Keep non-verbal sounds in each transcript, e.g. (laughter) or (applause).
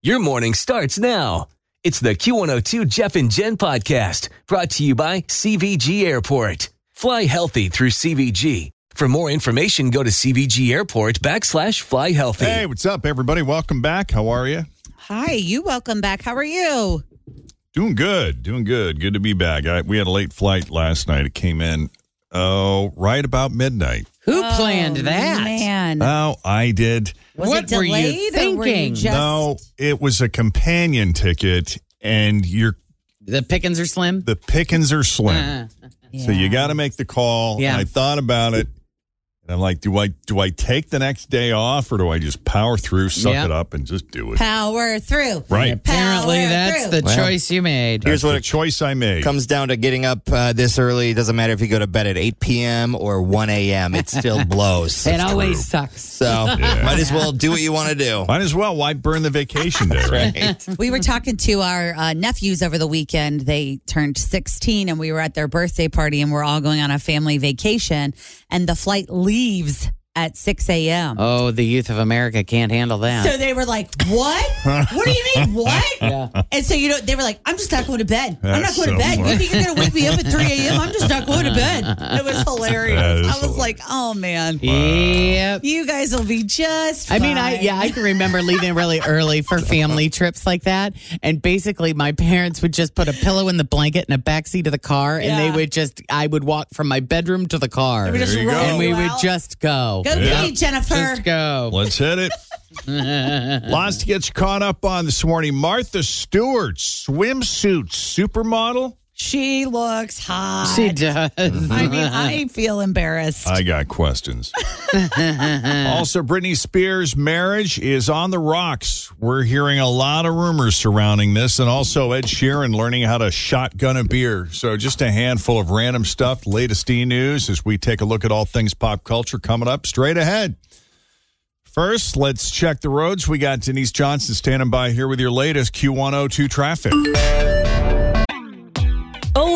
Your morning starts now. It's the Q102 Jeff and Jen podcast brought to you by CVG Airport. Fly healthy through CVG. For more information, go to CVG Airport backslash fly healthy. Hey, what's up, everybody? Welcome back. How are you? Hi, you welcome back. How are you? Doing good. Doing good. Good to be back. I, we had a late flight last night. It came in oh right about midnight. Who planned Oh, that? Man. Oh, I did. was what it were you delayed or were you thinking? just No, it was a companion ticket, and you're The pickings are slim. the pickings are slim. Uh, So you got to make the call. Yeah. I thought about it. And I'm like, do I do I take the next day off or do I just power through, suck Yeah. it up, and just do it? power through. Right. apparently, Power that's through. the Well, choice you made. Here's That's what the it choice I made. comes down to getting up uh, this early. It doesn't matter if you go to bed at 8 p.m. or 1 a.m. It still (laughs) blows. it always sucks. So might as well do what you want to do. Might as well. Why burn the vacation day? Right. (laughs) We were talking to our uh, nephews over the weekend. They turned 16 and we were at their birthday party and we're all going on a family vacation and the flight leaves at 6 a.m. Oh, the youth of America can't handle that. So they were like, "What? what do you mean, (laughs) what?" Yeah. And so you know, they were like, "I'm just not going to bed. I'm That's not going so to bed. funny. You think you're going to wake me up at 3 a.m.? I'm just not going to bed." It was (laughs) hilarious. That is I was hilarious. like, "Oh man, Yep. you guys will be just." I mean, I fine." yeah, I can remember leaving really early for family trips like that, and basically my parents would just put a pillow in the blanket in the back seat of the car, and they would just I would walk from my bedroom to the car, would just roll and we you would out. just go, Go Yeah. get it, Jennifer. just go. Let's hit it. (laughs) Lots to get you caught up on this morning. Martha Stewart, swimsuit supermodel. She looks hot. She does. (laughs) I mean, I feel embarrassed. I got questions. (laughs) also, Britney Spears' marriage is on the rocks. We're hearing a lot of rumors surrounding this, and also Ed Sheeran learning how to shotgun a beer. So, just a handful of random stuff, latest e news as we take a look at all things pop culture coming up straight ahead. First, let's check the roads. We got Denise Johnson standing by here with your latest Q102 traffic.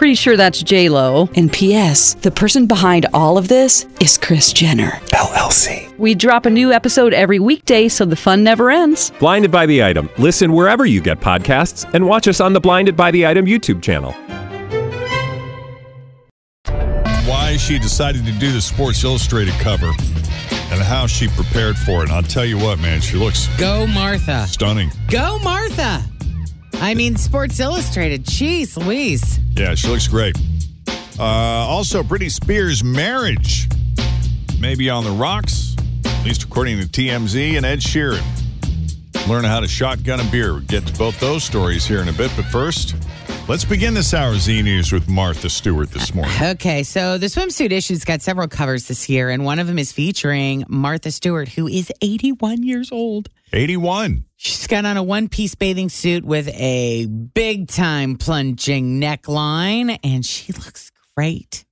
Pretty sure that's J Lo. And P.S. The person behind all of this is Kris Jenner LLC. We drop a new episode every weekday, so the fun never ends. Blinded by the item. Listen wherever you get podcasts, and watch us on the Blinded by the Item YouTube channel. Why she decided to do the Sports Illustrated cover and how she prepared for it. And I'll tell you what, man, she looks Go Martha. stunning. Go Martha. I mean, Sports Illustrated. Jeez Louise. Yeah, she looks great. Uh, also, Britney Spears' marriage may be on the rocks, at least according to TMZ and Ed Sheeran. Learn how to shotgun a beer. We'll get to both those stories here in a bit, but first, let's begin this hour's Z News with Martha Stewart this uh, morning. Okay, so the swimsuit issue's got several covers this year, and one of them is featuring Martha Stewart, who is 81 years old. 81. She's got on a one piece bathing suit with a big time plunging neckline, and she looks great.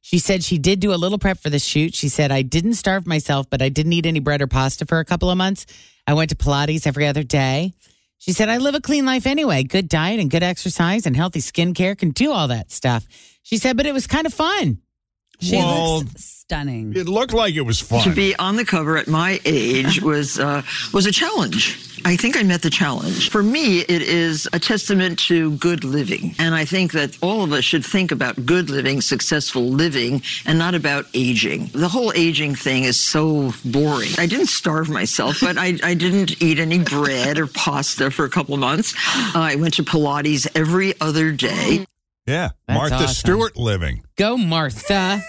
She said she did do a little prep for the shoot. She said, I didn't starve myself, but I didn't eat any bread or pasta for a couple of months. I went to Pilates every other day. She said, I live a clean life anyway. Good diet and good exercise and healthy skincare can do all that stuff. She said, but it was kind of fun. She Well, looks stunning. It looked like it was fun. To be on the cover at my age was uh, was a challenge. I think I met the challenge. For me, it is a testament to good living, and I think that all of us should think about good living, successful living, and not about aging. The whole aging thing is so boring. I didn't starve myself, but I, I didn't eat any bread or pasta for a couple of months. Uh, I went to Pilates every other day. Yeah. That's Martha awesome. Stewart living. Go, Martha.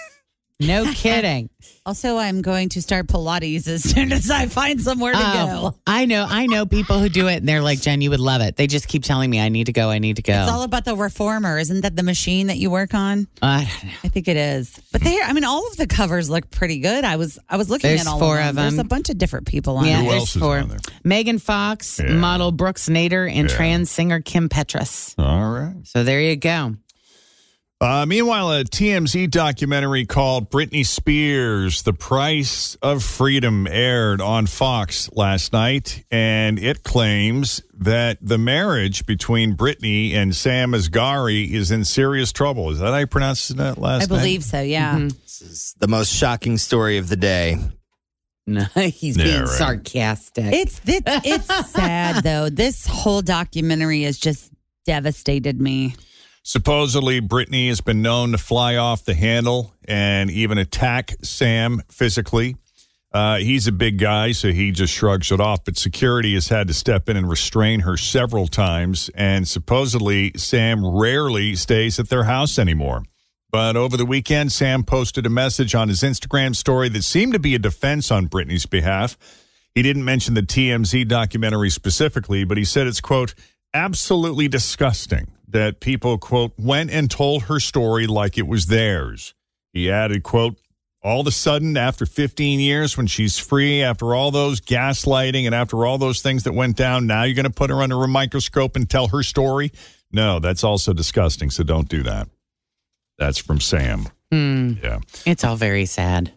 No (laughs) kidding. Also, I'm going to start Pilates as soon as I find somewhere to Oh, go. I know. I know people who do it, and they're like, Jen, you would love it. They just keep telling me, I need to go. I need to go. It's all about the reformer. Isn't that the machine that you work on? I don't know. I think it is. But they, I mean, all of the covers look pretty good. I was, I was looking There's at all four of them. of There's them. a bunch of different people on Yeah, it. Who there's else is four. on there? Megan Fox, Yeah. model Brooks Nader, and Yeah. trans singer Kim Petras. All right. So there you go. Uh, meanwhile, a TMZ documentary called Britney Spears, The Price of Freedom aired on Fox last night, and it claims that the marriage between Britney and Sam Asghari is in serious trouble. Is that how you pronounced that last night? I believe so. Yeah. This is the most shocking story of the day. No, (laughs) he's Yeah, being right. sarcastic. It's it's, it's (laughs) sad though. This whole documentary has just devastated me. Supposedly, Britney has been known to fly off the handle and even attack Sam physically. Uh, he's a big guy, so he just shrugs it off. But security has had to step in and restrain her several times. And supposedly, Sam rarely stays at their house anymore. But over the weekend, Sam posted a message on his Instagram story that seemed to be a defense on Britney's behalf. He didn't mention the TMZ documentary specifically, but he said it's, quote, absolutely disgusting that people, quote, went and told her story like it was theirs. He added, quote, all of a sudden, after 15 years, when she's free, after all those gaslighting and after all those things that went down, now you're going to put her under a microscope and tell her story? No, that's also disgusting. So don't do that. That's from Sam. Hmm. Yeah. It's all very sad.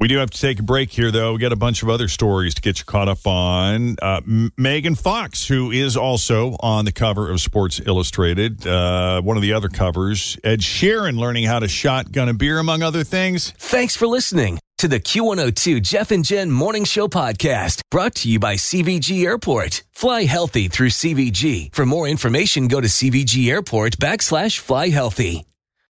We do have to take a break here, though. We got a bunch of other stories to get you caught up on. Uh, Megan Fox, who is also on the cover of Sports Illustrated, uh, one of the other covers. Ed Sheeran learning how to shotgun a beer, among other things. Thanks for listening to the Q102 Jeff and Jen Morning Show podcast brought to you by CVG Airport. Fly healthy through CVG. For more information, go to CVG Airport backslash fly healthy.